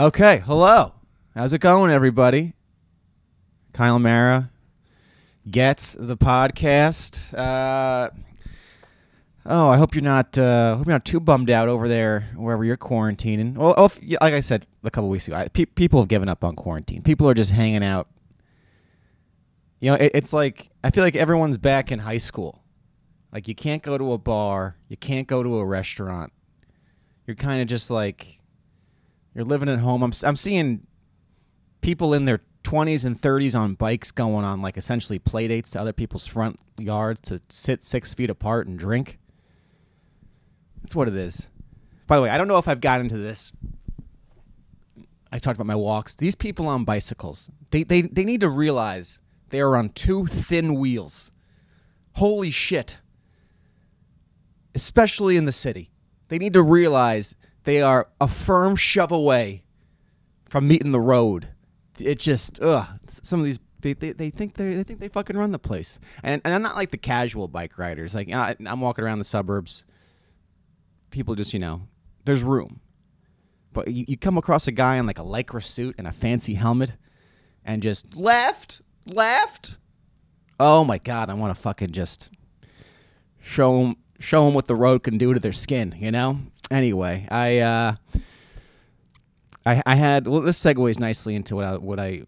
Okay, hello. How's it going, everybody? Kyle Mara gets the podcast. Uh, oh, I hope you're not. Uh, hope you're not too bummed out over there wherever you're quarantining. Well, oh, like I said a couple weeks ago, I, pe- people have given up on quarantine. People are just hanging out. You know, it, it's like I feel like everyone's back in high school. Like you can't go to a bar, you can't go to a restaurant. You're kind of just like you're living at home. I'm I'm seeing people in their 20s and 30s on bikes going on like essentially play dates to other people's front yards to sit six feet apart and drink. That's what it is. By the way, I don't know if I've gotten into this. I talked about my walks. These people on bicycles, they, they, they need to realize they are on two thin wheels. Holy shit. Especially in the city. They need to realize they are a firm shove away from meeting the road. It just ugh. Some of these they, they, they think they they think they fucking run the place. And and I'm not like the casual bike riders. Like I, I'm walking around the suburbs. People just you know, there's room. But you, you come across a guy in like a lycra suit and a fancy helmet, and just left, left. Oh my god, I want to fucking just show them show them what the road can do to their skin. You know. Anyway, I. uh I, I had well this segues nicely into what I what I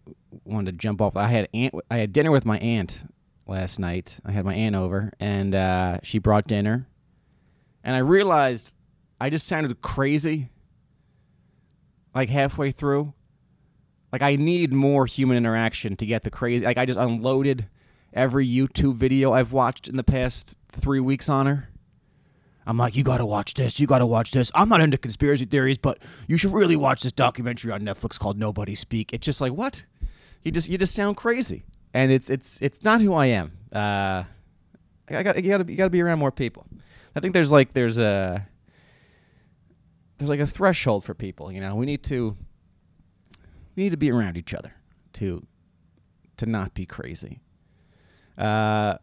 wanted to jump off. I had aunt I had dinner with my aunt last night. I had my aunt over and uh, she brought dinner, and I realized I just sounded crazy. Like halfway through, like I need more human interaction to get the crazy. Like I just unloaded every YouTube video I've watched in the past three weeks on her. I'm like, you gotta watch this. You gotta watch this. I'm not into conspiracy theories, but you should really watch this documentary on Netflix called Nobody Speak. It's just like what? You just you just sound crazy, and it's it's it's not who I am. Uh, I got you gotta you gotta be around more people. I think there's like there's a there's like a threshold for people. You know, we need to we need to be around each other to to not be crazy. Uh,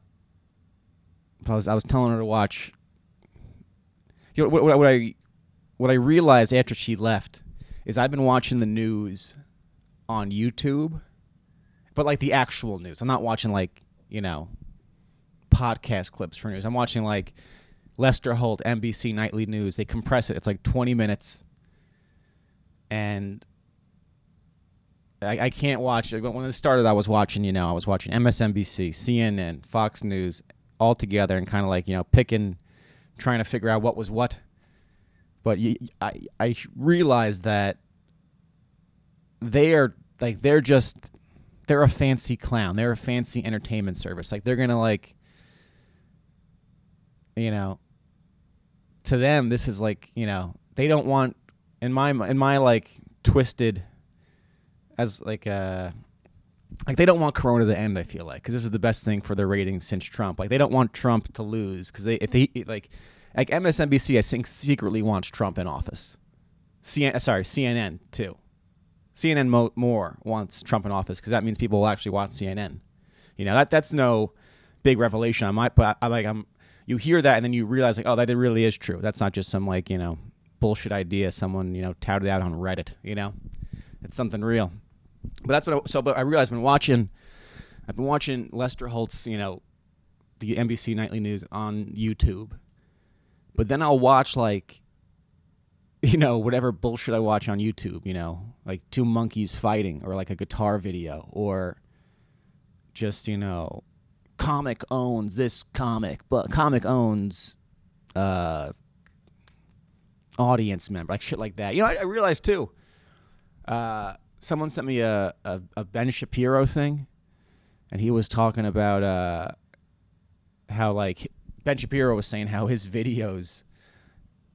I was I was telling her to watch you know what, what, what I what I realized after she left is I've been watching the news on YouTube, but like the actual news. I'm not watching like you know podcast clips for news. I'm watching like Lester Holt, NBC Nightly News. They compress it. It's like 20 minutes, and I, I can't watch it. When it started, I was watching. You know, I was watching MSNBC, CNN, Fox News, all together, and kind of like you know picking trying to figure out what was what. But I I realized that they are like they're just they're a fancy clown. They're a fancy entertainment service. Like they're gonna like you know to them this is like you know they don't want in my in my like twisted as like uh like they don't want corona to end i feel like because this is the best thing for their ratings since trump. Like they don't want trump to lose because they if they like like msnbc i think secretly wants trump in office. CNN, sorry cnn too. Cnn mo- more wants trump in office because that means people will actually watch cnn you know that that's no big revelation i might but I, I like i'm you hear that and then you realize like oh that really is true. That's not just some like you know bullshit idea someone you know touted out on reddit you know? It's something real but that's what I, so but I realized I've been watching I've been watching Lester Holt's, you know, the NBC nightly news on YouTube. But then I'll watch like you know, whatever bullshit I watch on YouTube, you know, like two monkeys fighting or like a guitar video or just, you know, comic owns this comic, but comic owns uh audience member, like shit like that. You know, I, I realized too. Uh someone sent me a, a, a Ben Shapiro thing, and he was talking about uh, how like Ben Shapiro was saying how his videos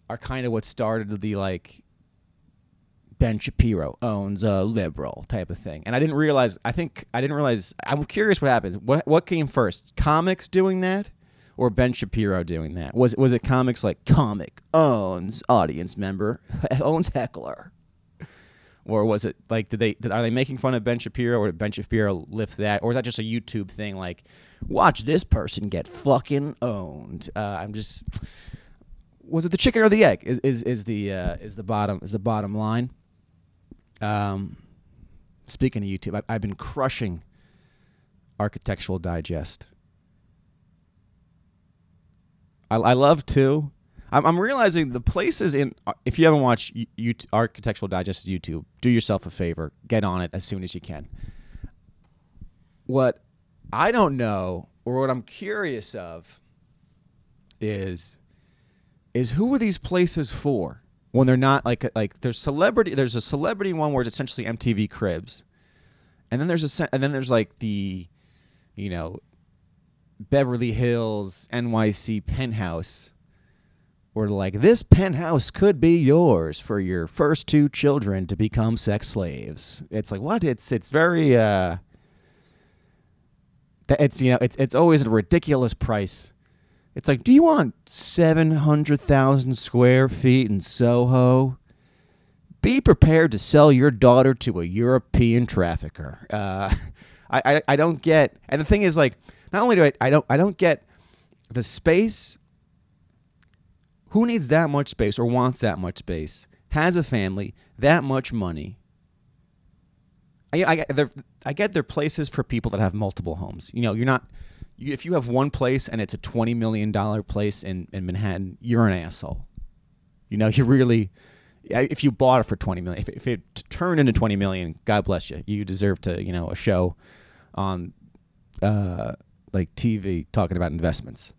are kind of what started the like Ben Shapiro owns a liberal type of thing. And I didn't realize. I think I didn't realize. I'm curious what happens. What what came first? Comics doing that, or Ben Shapiro doing that? Was was it comics like comic owns audience member owns heckler? Or was it like did they did, are they making fun of Ben Shapiro or did Ben Shapiro lift that or is that just a YouTube thing like watch this person get fucking owned? Uh, I'm just was it the chicken or the egg? Is is is the uh, is the bottom is the bottom line? Um, speaking of YouTube, I, I've been crushing Architectural Digest. I, I love too. I'm, I'm realizing the places in. uh, If you haven't watched you, you, Architectural Digest YouTube, do yourself a favor, get on it as soon as you can. What I don't know, or what I'm curious of, is is who are these places for when they're not like like there's celebrity there's a celebrity one where it's essentially MTV Cribs, and then there's a and then there's like the, you know, Beverly Hills NYC penthouse, where like this penthouse could be yours for your first two children to become sex slaves. It's like what? It's it's very uh. It's you know it's it's always a ridiculous price. It's like, do you want seven hundred thousand square feet in Soho? Be prepared to sell your daughter to a European trafficker. Uh, I, I I don't get, and the thing is, like, not only do I I don't I don't get the space. Who needs that much space or wants that much space? Has a family, that much money. I I, I get they're places for people that have multiple homes. You know, you're not if you have one place and it's a twenty million dollar place in, in Manhattan, you're an asshole. You know, you really, if you bought it for twenty million, if, if it turned into twenty million, God bless you. You deserve to, you know, a show on, uh, like TV talking about investments.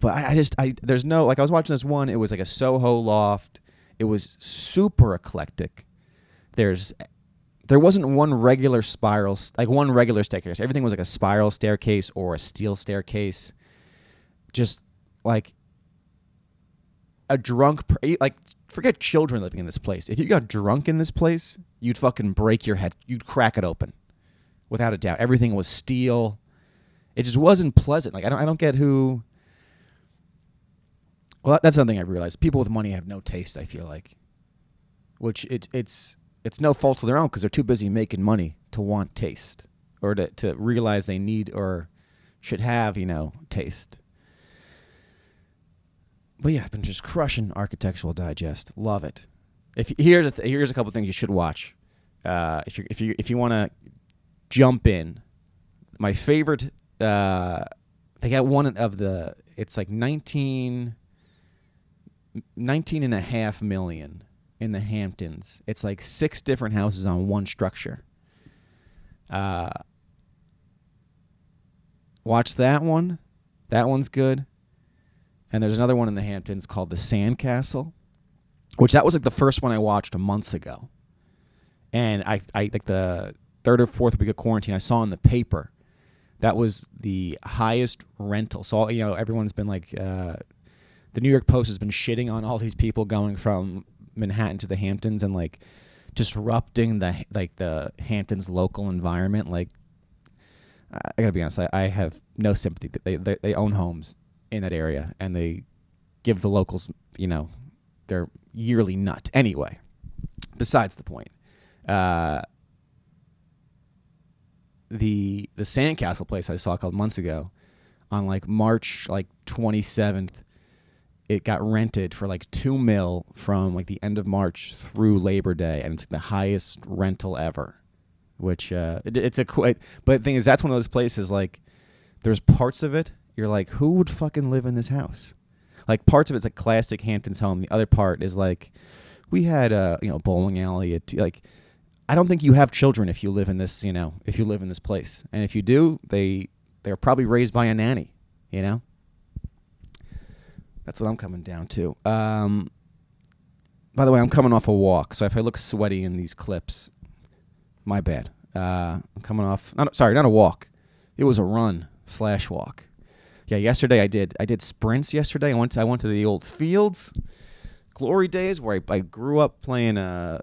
But I, I just, I there's no like I was watching this one. It was like a Soho loft. It was super eclectic. There's there wasn't one regular spiral like one regular staircase everything was like a spiral staircase or a steel staircase just like a drunk like forget children living in this place if you got drunk in this place you'd fucking break your head you'd crack it open without a doubt everything was steel it just wasn't pleasant like i don't, I don't get who well that's something i realized people with money have no taste i feel like which it's it's it's no fault of their own because they're too busy making money to want taste or to, to realize they need or should have, you know, taste. But yeah, I've been just crushing Architectural Digest. Love it. If here's a th- here's a couple things you should watch. Uh, if you if you if you want to jump in, my favorite. Uh, they got one of the. It's like 19, 19 and a half million in the Hamptons. It's like six different houses on one structure. Uh, watch that one. That one's good. And there's another one in the Hamptons called the Sandcastle, which that was like the first one I watched months ago. And I, I like the third or fourth week of quarantine, I saw in the paper that was the highest rental. So you know, everyone's been like, uh, the New York Post has been shitting on all these people going from Manhattan to the Hamptons and like disrupting the like the Hamptons local environment. Like, I gotta be honest, I, I have no sympathy. They, they they own homes in that area and they give the locals, you know, their yearly nut. Anyway, besides the point, uh, the the sandcastle place I saw a couple months ago, on like March like twenty seventh, it got rented for like two mil from like the end of March through Labor Day, and it's the highest rental ever. Which uh, it, it's a quite, but the thing is, that's one of those places like there's parts of it you're like, who would fucking live in this house? Like parts of it's like classic Hamptons home. The other part is like, we had a you know bowling alley. At, like, I don't think you have children if you live in this you know if you live in this place, and if you do, they they're probably raised by a nanny. You know. That's what I'm coming down to. Um, by the way, I'm coming off a walk, so if I look sweaty in these clips, my bad. Uh, I'm coming off. Not, sorry, not a walk. It was a run slash walk. Yeah, yesterday I did. I did sprints yesterday. I went. To, I went to the old fields, glory days, where I, I grew up playing uh,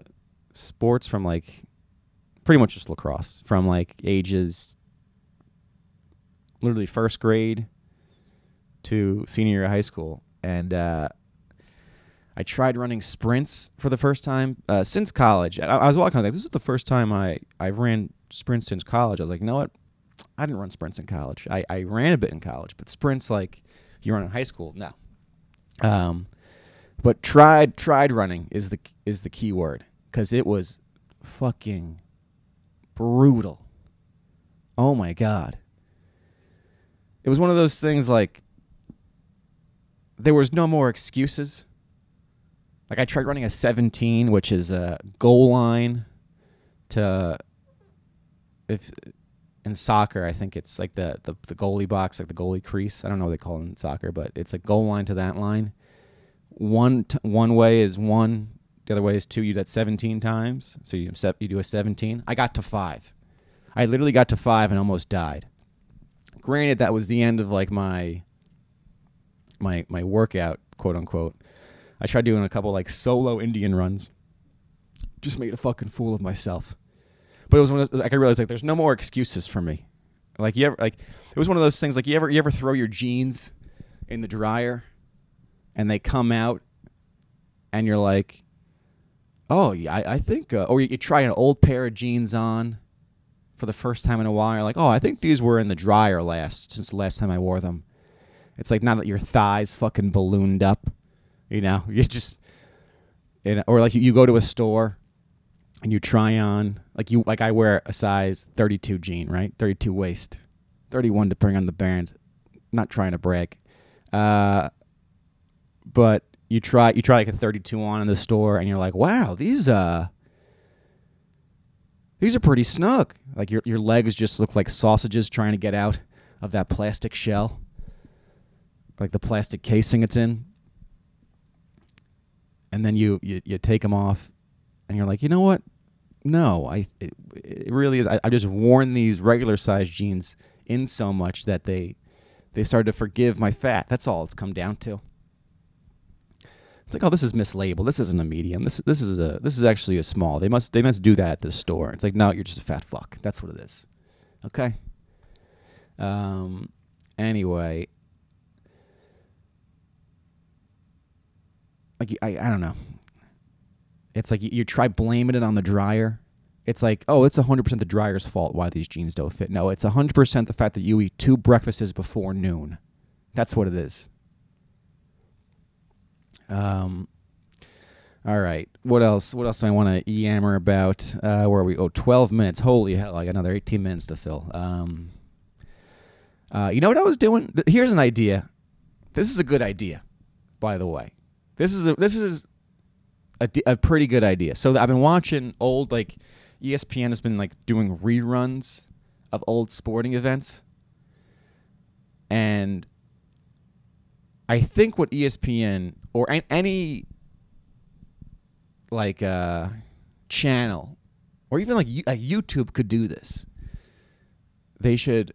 sports from like pretty much just lacrosse from like ages literally first grade to senior year of high school, and uh, I tried running sprints for the first time uh, since college. I, I was walking like, this is the first time I I ran sprints since college. I was like, you know what? I didn't run sprints in college. I, I ran a bit in college, but sprints like you run in high school, no. Um, but tried tried running is the is the key word. because it was fucking brutal. Oh my god. It was one of those things like there was no more excuses. Like I tried running a 17, which is a goal line to if in soccer, I think it's like the, the the goalie box, like the goalie crease. I don't know what they call it in soccer, but it's a goal line to that line. One t- one way is one, the other way is two. You do that 17 times, so you you do a 17. I got to five. I literally got to five and almost died. Granted, that was the end of like my my my workout, quote unquote. I tried doing a couple like solo Indian runs. Just made a fucking fool of myself. But it was one of those, like I realized like there's no more excuses for me. Like you ever like it was one of those things like you ever you ever throw your jeans in the dryer and they come out and you're like, oh yeah, I, I think uh, or you, you try an old pair of jeans on for the first time in a while. You're like, oh, I think these were in the dryer last since the last time I wore them. It's like now that your thighs fucking ballooned up, you know, you just, you know, or like you, you go to a store and you try on like you like I wear a size 32 jean, right? 32 waist, 31 to bring on the band. Not trying to brag, uh, but you try you try like a 32 on in the store, and you're like, wow, these uh these are pretty snug. Like your your legs just look like sausages trying to get out of that plastic shell, like the plastic casing it's in. And then you you, you take them off, and you're like, you know what? No, I it, it really is. I, I just worn these regular size jeans in so much that they they started to forgive my fat. That's all it's come down to. It's like, oh, this is mislabeled. This isn't a medium. This this is a this is actually a small. They must they must do that at the store. It's like, no, you're just a fat fuck. That's what it is. Okay. Um. Anyway. Like I I don't know. It's like you, you try blaming it on the dryer. It's like, oh, it's 100% the dryer's fault why these jeans don't fit. No, it's 100% the fact that you eat two breakfasts before noon. That's what it is. Um, all right. What else? What else do I want to yammer about? Uh, where are we? Oh, 12 minutes. Holy hell! Like another 18 minutes to fill. Um, uh, you know what I was doing? Here's an idea. This is a good idea, by the way. This is a this is a, a pretty good idea. So I've been watching old like ESPN has been like doing reruns of old sporting events, and I think what ESPN or any like uh, channel or even like a YouTube could do this. They should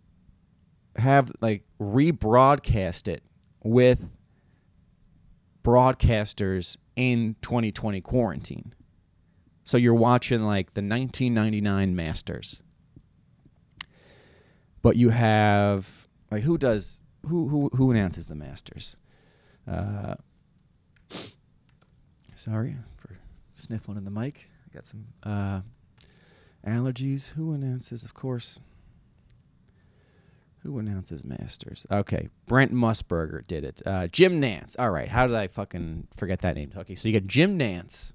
have like rebroadcast it with broadcasters in 2020 quarantine. So you're watching like the 1999 Masters. But you have like who does who who who announces the Masters? Uh, sorry for sniffling in the mic. I got some uh, allergies. Who announces? Of course. Who announces Masters? Okay, Brent Musburger did it. Uh, Jim Nantz. All right, how did I fucking forget that name? Okay, so you got Jim Nantz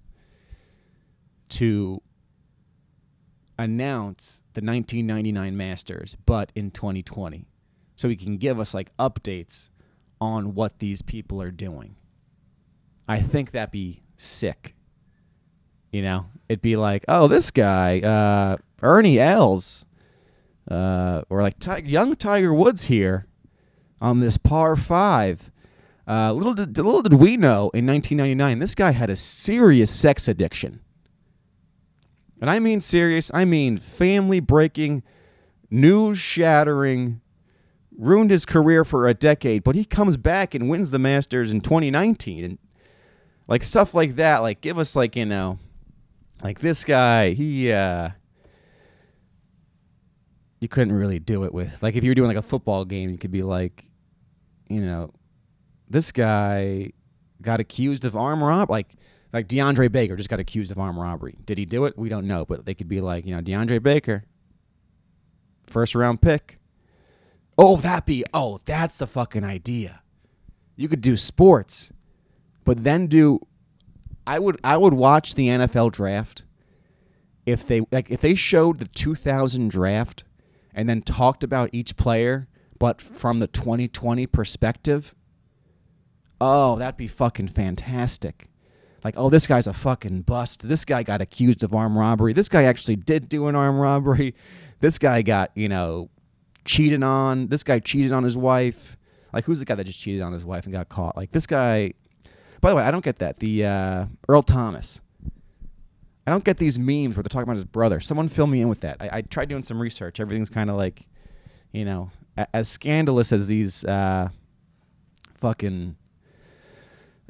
to announce the 1999 Masters, but in 2020, so he can give us like updates on what these people are doing. I think that'd be sick. You know, it'd be like, oh, this guy, uh, Ernie Els, uh, or like Ty- young Tiger Woods here on this par five. Uh, little did little did we know in 1999, this guy had a serious sex addiction, and I mean serious. I mean family breaking, news shattering, ruined his career for a decade, but he comes back and wins the Masters in 2019 and like stuff like that like give us like you know like this guy he uh you couldn't really do it with like if you were doing like a football game you could be like you know this guy got accused of armed rob like like DeAndre Baker just got accused of armed robbery. Did he do it? We don't know, but they could be like, you know, DeAndre Baker, first round pick, Oh, that be oh, that's the fucking idea. You could do sports, but then do I would I would watch the NFL draft if they like if they showed the 2000 draft and then talked about each player but from the 2020 perspective oh that'd be fucking fantastic. Like oh this guy's a fucking bust. This guy got accused of armed robbery. This guy actually did do an armed robbery. This guy got you know cheated on. This guy cheated on his wife. Like who's the guy that just cheated on his wife and got caught? Like this guy by the way i don't get that. The uh, earl thomas I don't get these memes where they're talking about his brother. Someone fill me in with that. I, I tried doing some research. Everything's kind of like, you know, a, as scandalous as these uh, fucking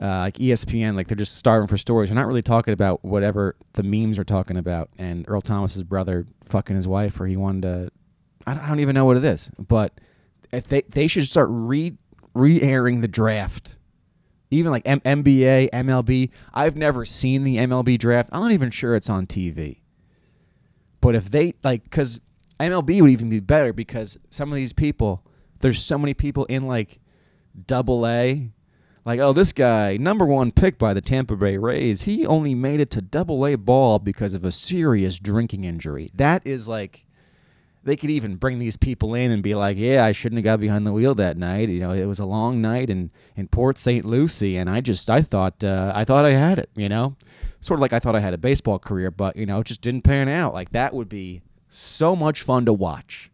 uh, like ESPN, like they're just starving for stories. They're not really talking about whatever the memes are talking about. And Earl Thomas's brother fucking his wife, or he wanted to. I don't, I don't even know what it is, but if they they should start re re airing the draft even like M- NBA, MLB. I've never seen the MLB draft. I'm not even sure it's on TV. But if they like, because MLB would even be better because some of these people, there's so many people in like double A. Like, oh, this guy, number one pick by the Tampa Bay Rays, he only made it to double A ball because of a serious drinking injury. That is like they could even bring these people in and be like, "Yeah, I shouldn't have got behind the wheel that night. You know, it was a long night in in Port St. Lucie, and I just I thought uh, I thought I had it. You know, sort of like I thought I had a baseball career, but you know, it just didn't pan out. Like that would be so much fun to watch.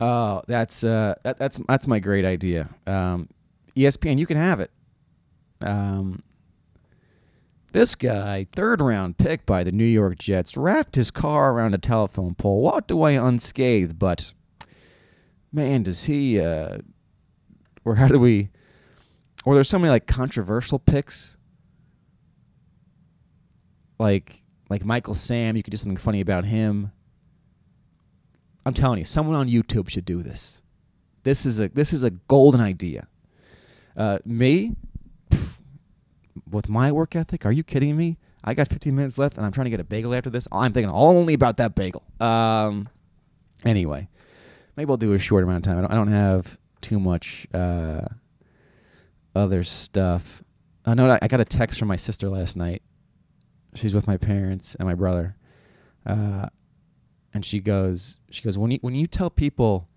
Oh, that's uh, that, that's that's my great idea. Um, ESPN, you can have it. Um, this guy, third round pick by the New York Jets, wrapped his car around a telephone pole, walked away unscathed, but man, does he, uh, or how do we, or there's so many like controversial picks. Like, like Michael Sam, you could do something funny about him. I'm telling you, someone on YouTube should do this. This is a this is a golden idea. Uh, me, with my work ethic, are you kidding me? I got 15 minutes left, and I'm trying to get a bagel after this. I'm thinking only about that bagel. Um, anyway, maybe I'll do a short amount of time. I don't, I don't have too much uh, other stuff. I know I got a text from my sister last night. She's with my parents and my brother, uh, and she goes, she goes, when you when you tell people,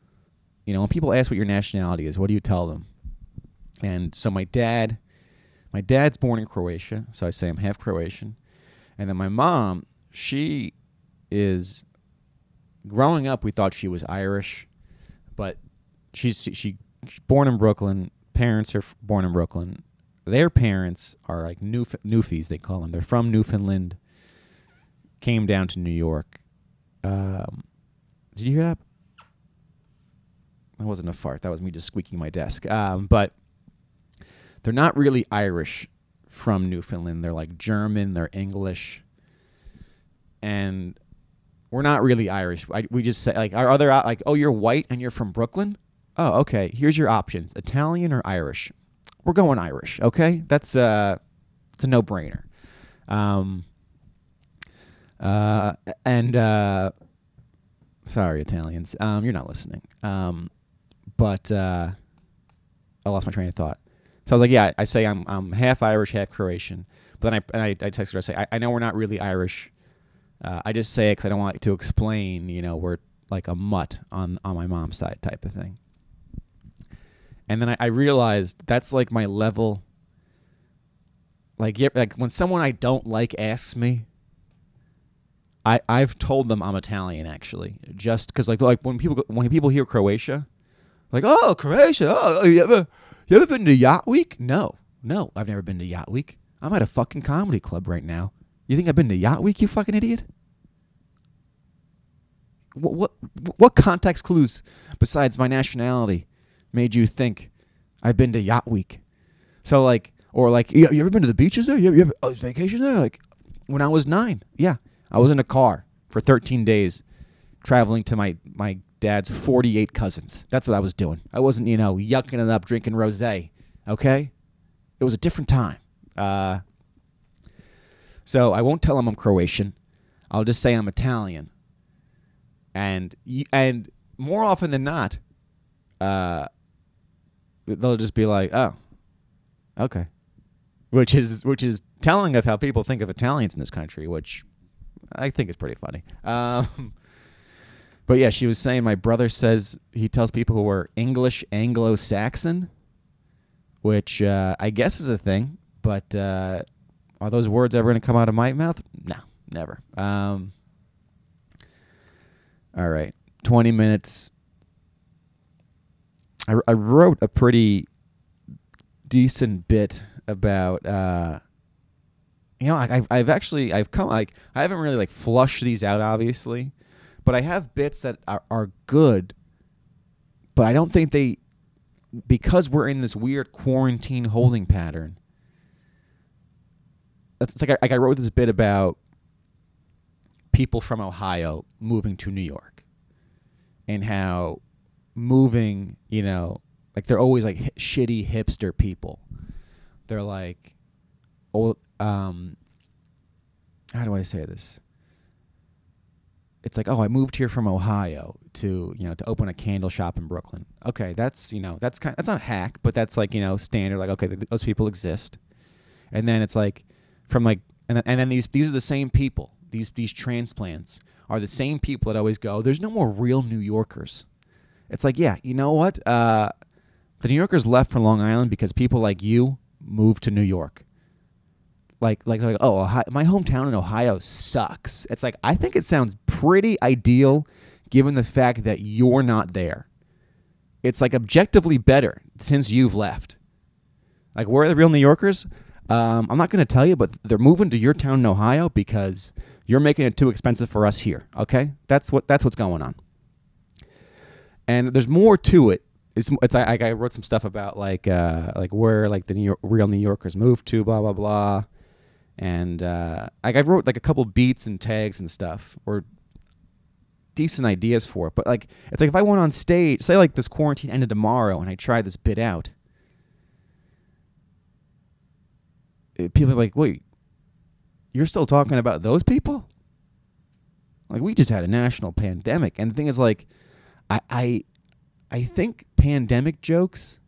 you know, when people ask what your nationality is, what do you tell them? And so my dad my dad's born in Croatia, so I say I'm half Croatian. And then my mom, she is growing up we thought she was Irish, but she's she, she's born in Brooklyn. Parents are born in Brooklyn. Their parents are like Newf- Newfies, they call them. They're from Newfoundland. Came down to New York. Um, did you hear that? That wasn't a fart. That was me just squeaking my desk. Um, but they're not really Irish from Newfoundland. They're like German, they're English. And we're not really Irish. I, we just say like our other like oh you're white and you're from Brooklyn? Oh, okay. Here's your options. Italian or Irish. We're going Irish, okay? That's uh it's a no-brainer. Um uh and uh sorry Italians. Um you're not listening. Um but uh I lost my train of thought. So I was like, yeah, I say I'm I'm half Irish, half Croatian. But then I I, I text her. I say I, I know we're not really Irish. Uh, I just say it because I don't want to explain. You know, we're like a mutt on on my mom's side type of thing. And then I, I realized that's like my level. Like yeah, like when someone I don't like asks me. I I've told them I'm Italian actually, just because like like when people when people hear Croatia, like oh Croatia, oh you ever you ever been to Yacht Week? No, no, I've never been to Yacht Week. I'm at a fucking comedy club right now. You think I've been to Yacht Week? You fucking idiot. What what what context clues besides my nationality made you think I've been to Yacht Week? So like, or like, you, you ever been to the beaches there? You ever, you ever oh, vacation there? Like, when I was nine, yeah, I was in a car for 13 days, traveling to my my dad's 48 cousins. That's what I was doing. I wasn't, you know, yucking it up, drinking rosé. Okay? It was a different time. Uh, so I won't tell them I'm Croatian. I'll just say I'm Italian. And and more often than not, uh, they'll just be like, "Oh, okay." which is which is telling of how people think of Italians in this country, which I think is pretty funny. Um, but yeah, she was saying my brother says he tells people who are English Anglo-Saxon, which uh, I guess is a thing. But uh, are those words ever going to come out of my mouth? No, never. Um, all right, twenty minutes. I, I wrote a pretty decent bit about. Uh, you know, I, I've I've actually I've come like I haven't really like flushed these out, obviously, but I have bits that are, are good. But I don't think they, because we're in this weird quarantine holding pattern. It's like I, like I wrote this bit about people from Ohio moving to New York, and how moving, you know, like they're always like hi- shitty hipster people. They're like, oh, um, how do I say this? It's like, oh, I moved here from Ohio to, you know, to open a candle shop in Brooklyn. Okay, that's, you know, that's kind that's not hack, but that's like, you know, standard like okay, th- those people exist. And then it's like from like and then, and then these these are the same people. These these transplants are the same people that always go, there's no more real New Yorkers. It's like, yeah, you know what? Uh, the New Yorkers left for Long Island because people like you moved to New York. Like, like, like, oh, Ohio, my hometown in Ohio sucks. It's like I think it sounds pretty ideal, given the fact that you're not there. It's like objectively better since you've left. Like, where are the real New Yorkers? Um, I'm not going to tell you, but they're moving to your town in Ohio because you're making it too expensive for us here. Okay, that's what that's what's going on. And there's more to it. It's, it's I, I wrote some stuff about like uh, like where like the New York, real New Yorkers moved to, blah blah blah, and uh, like I wrote like a couple beats and tags and stuff or decent ideas for it. But like it's like if I went on stage, say like this quarantine ended tomorrow, and I tried this bit out, it- people are like, wait, you're still talking about those people? Like we just had a national pandemic, and the thing is, like, I I, I think pandemic jokes.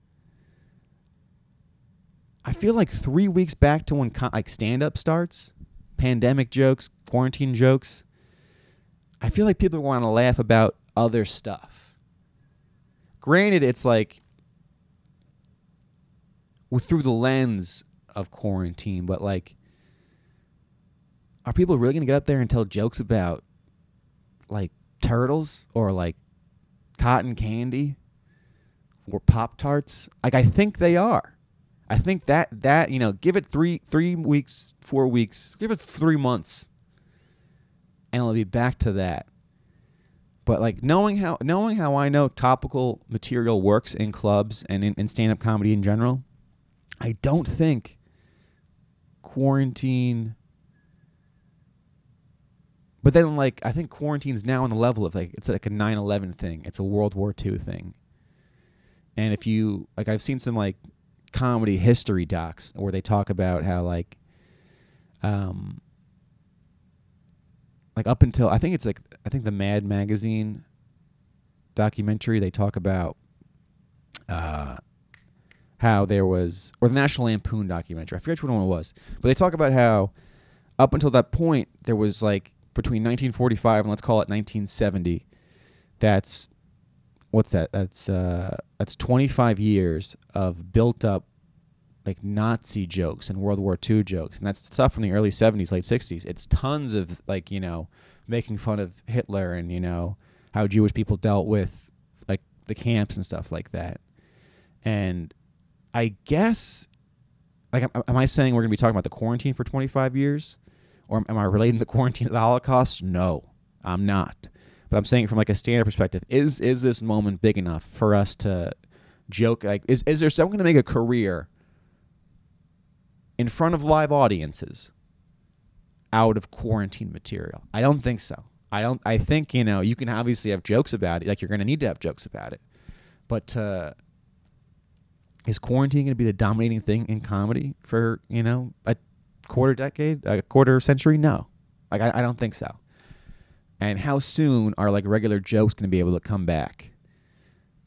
I feel like three weeks back to when co- like stand up starts, pandemic jokes, quarantine jokes. I feel like people want to laugh about other stuff. Granted, it's like through the lens of quarantine, but like, are people really gonna get up there and tell jokes about like turtles or like cotton candy or pop tarts? Like, I think they are. I think that that you know, give it three three weeks, four weeks, give it three months, and it'll be back to that. But like knowing how knowing how I know topical material works in clubs and in, in stand up comedy in general, I don't think quarantine but then like I think quarantine's now on the level of like it's like a 9/11 thing. It's a World War II thing. And if you like I've seen some like comedy history docs where they talk about how like um like up until I think it's like I think the Mad magazine documentary they talk about uh how there was or the National Lampoon documentary. I forget which one it was. But they talk about how up until that point there was like between 1945 and let's call it 1970 that's what's that? That's uh that's 25 years of built up like Nazi jokes and World War II jokes. And that's stuff from the early 70s late 60s it's tons of like you know making fun of Hitler and you know how Jewish people dealt with like the camps and stuff like that. And I guess like am, am I saying we're to be talking about the quarantine for 25 years? Or am I relating the quarantine to the Holocaust? No, I'm not. But I'm saying from like a standard perspective, is is this moment big enough for us to joke? Like, is is there someone going to make a career in front of live audiences out of quarantine material? I don't think so. I don't. I think you know you can obviously have jokes about it. Like you're going to need to have jokes about it, but uh, is quarantine going to be the dominating thing in comedy for you know a quarter decade, a quarter century? No, like I, I don't think so. And how soon are like regular jokes going to be able to come back?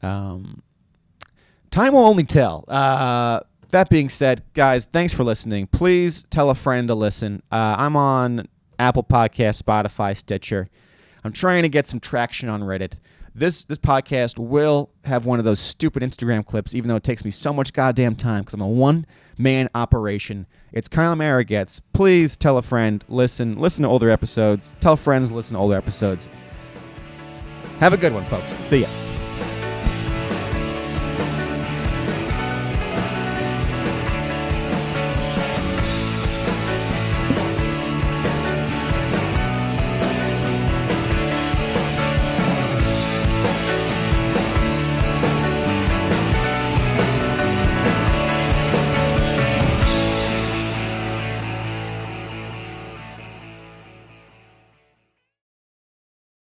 Um, time will only tell. Uh, that being said, guys, thanks for listening. Please tell a friend to listen. Uh, I'm on Apple Podcast, Spotify, Stitcher. I'm trying to get some traction on Reddit. This this podcast will have one of those stupid Instagram clips, even though it takes me so much goddamn time because I'm a one man operation. It's Kyle Maragets. Please tell a friend, listen, listen to older episodes. Tell friends, listen to older episodes. Have a good one, folks. See ya.